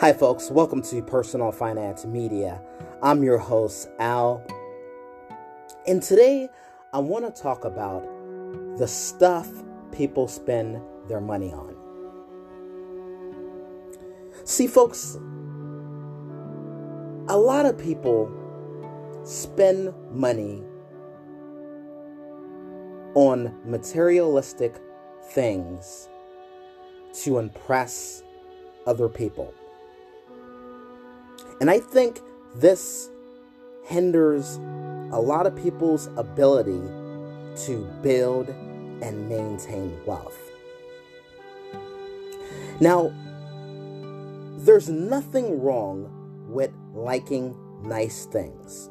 Hi, folks. Welcome to Personal Finance Media. I'm your host, Al. And today I want to talk about the stuff people spend their money on. See, folks, a lot of people spend money on materialistic things to impress other people. And I think this hinders a lot of people's ability to build and maintain wealth. Now, there's nothing wrong with liking nice things.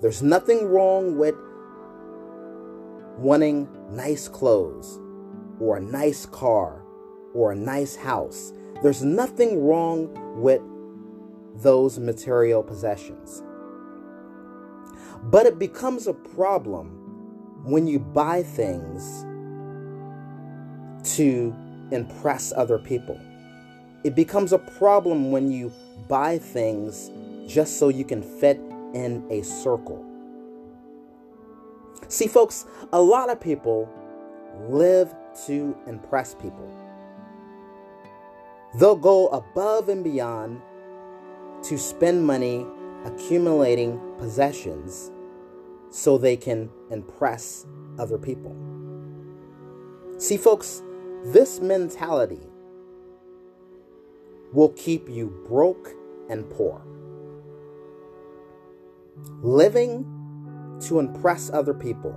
There's nothing wrong with wanting nice clothes or a nice car or a nice house. There's nothing wrong with those material possessions. But it becomes a problem when you buy things to impress other people. It becomes a problem when you buy things just so you can fit in a circle. See, folks, a lot of people live to impress people. They'll go above and beyond to spend money accumulating possessions so they can impress other people. See, folks, this mentality will keep you broke and poor. Living to impress other people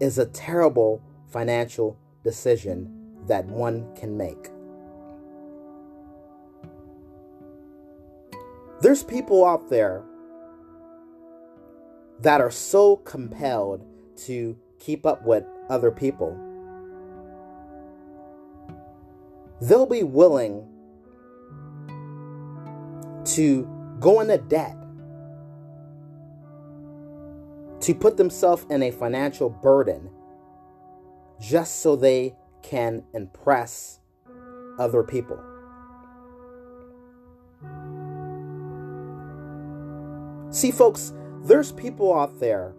is a terrible financial decision that one can make. There's people out there that are so compelled to keep up with other people. They'll be willing to go into debt to put themselves in a financial burden just so they can impress other people. See, folks, there's people out there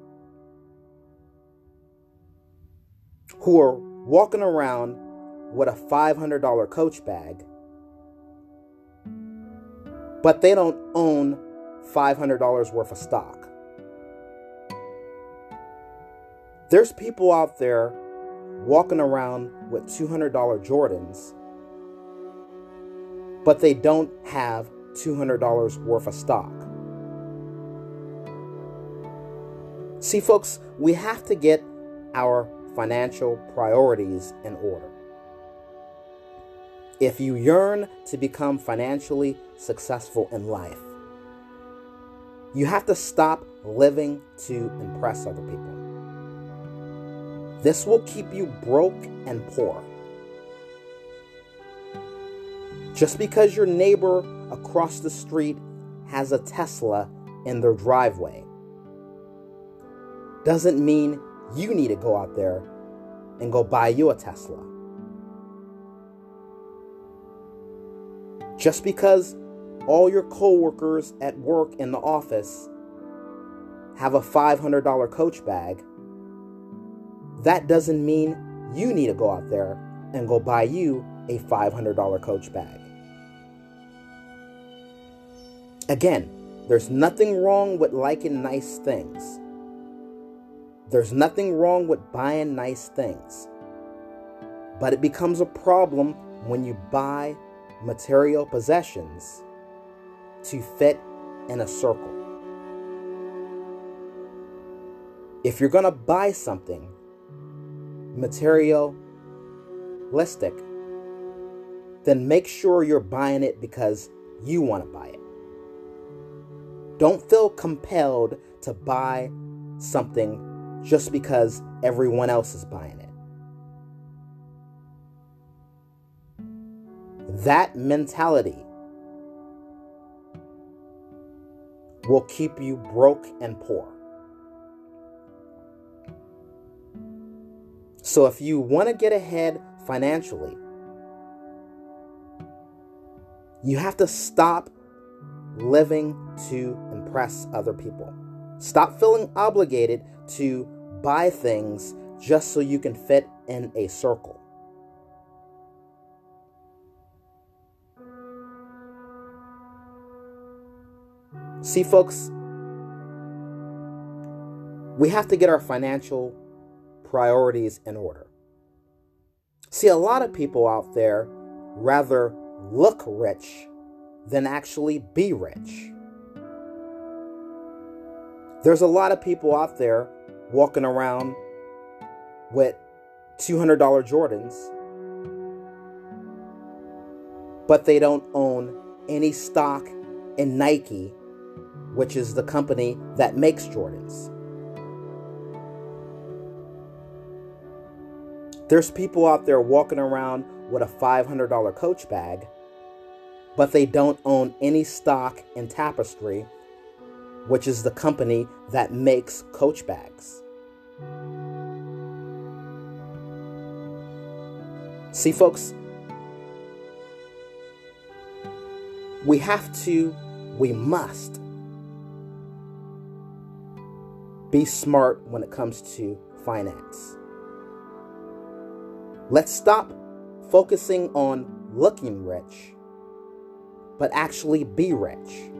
who are walking around with a $500 coach bag, but they don't own $500 worth of stock. There's people out there walking around with $200 Jordans, but they don't have $200 worth of stock. See, folks, we have to get our financial priorities in order. If you yearn to become financially successful in life, you have to stop living to impress other people. This will keep you broke and poor. Just because your neighbor across the street has a Tesla in their driveway doesn't mean you need to go out there and go buy you a Tesla. Just because all your coworkers at work in the office have a $500 coach bag, that doesn't mean you need to go out there and go buy you a $500 coach bag. Again, there's nothing wrong with liking nice things. There's nothing wrong with buying nice things. But it becomes a problem when you buy material possessions to fit in a circle. If you're going to buy something materialistic, then make sure you're buying it because you want to buy it. Don't feel compelled to buy something just because everyone else is buying it. That mentality will keep you broke and poor. So, if you want to get ahead financially, You have to stop living to impress other people. Stop feeling obligated to buy things just so you can fit in a circle. See, folks, we have to get our financial priorities in order. See, a lot of people out there rather look rich than actually be rich. There's a lot of people out there walking around with $200 Jordans, but they don't own any stock in Nike, which is the company that makes Jordans. There's people out there walking around with a $500 Coach bag, but they don't own any stock in Tapestry, which is the company that makes Coach bags. See, folks, we have to, we must be smart when it comes to finance. Let's stop focusing on looking rich, but actually be rich.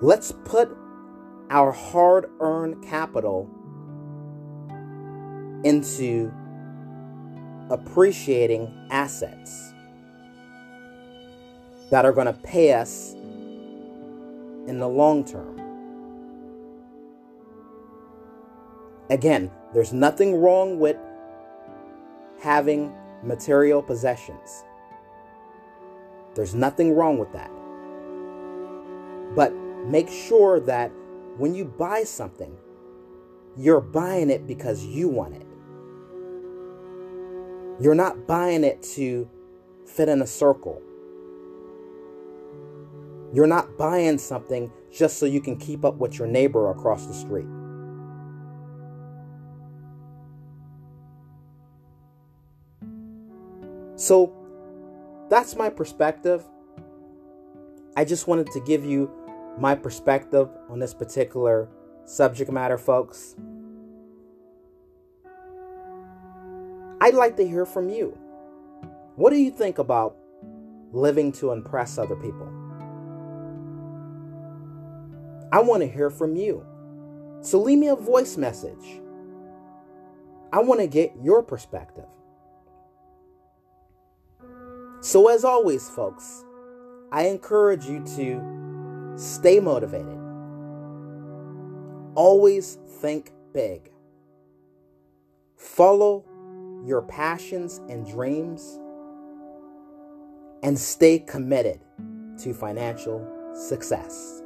Let's put our hard earned capital into appreciating assets that are going to pay us in the long term. Again, there's nothing wrong with having material possessions. There's nothing wrong with that. But make sure that when you buy something, you're buying it because you want it. You're not buying it to fit in a circle. You're not buying something just so you can keep up with your neighbor across the street. So that's my perspective. I just wanted to give you my perspective on this particular subject matter, folks. I'd like to hear from you. What do you think about living to impress other people? I want to hear from you. So leave me a voice message. I want to get your perspective. So, as always, folks, I encourage you to stay motivated. Always think big. Follow your passions and dreams and stay committed to financial success.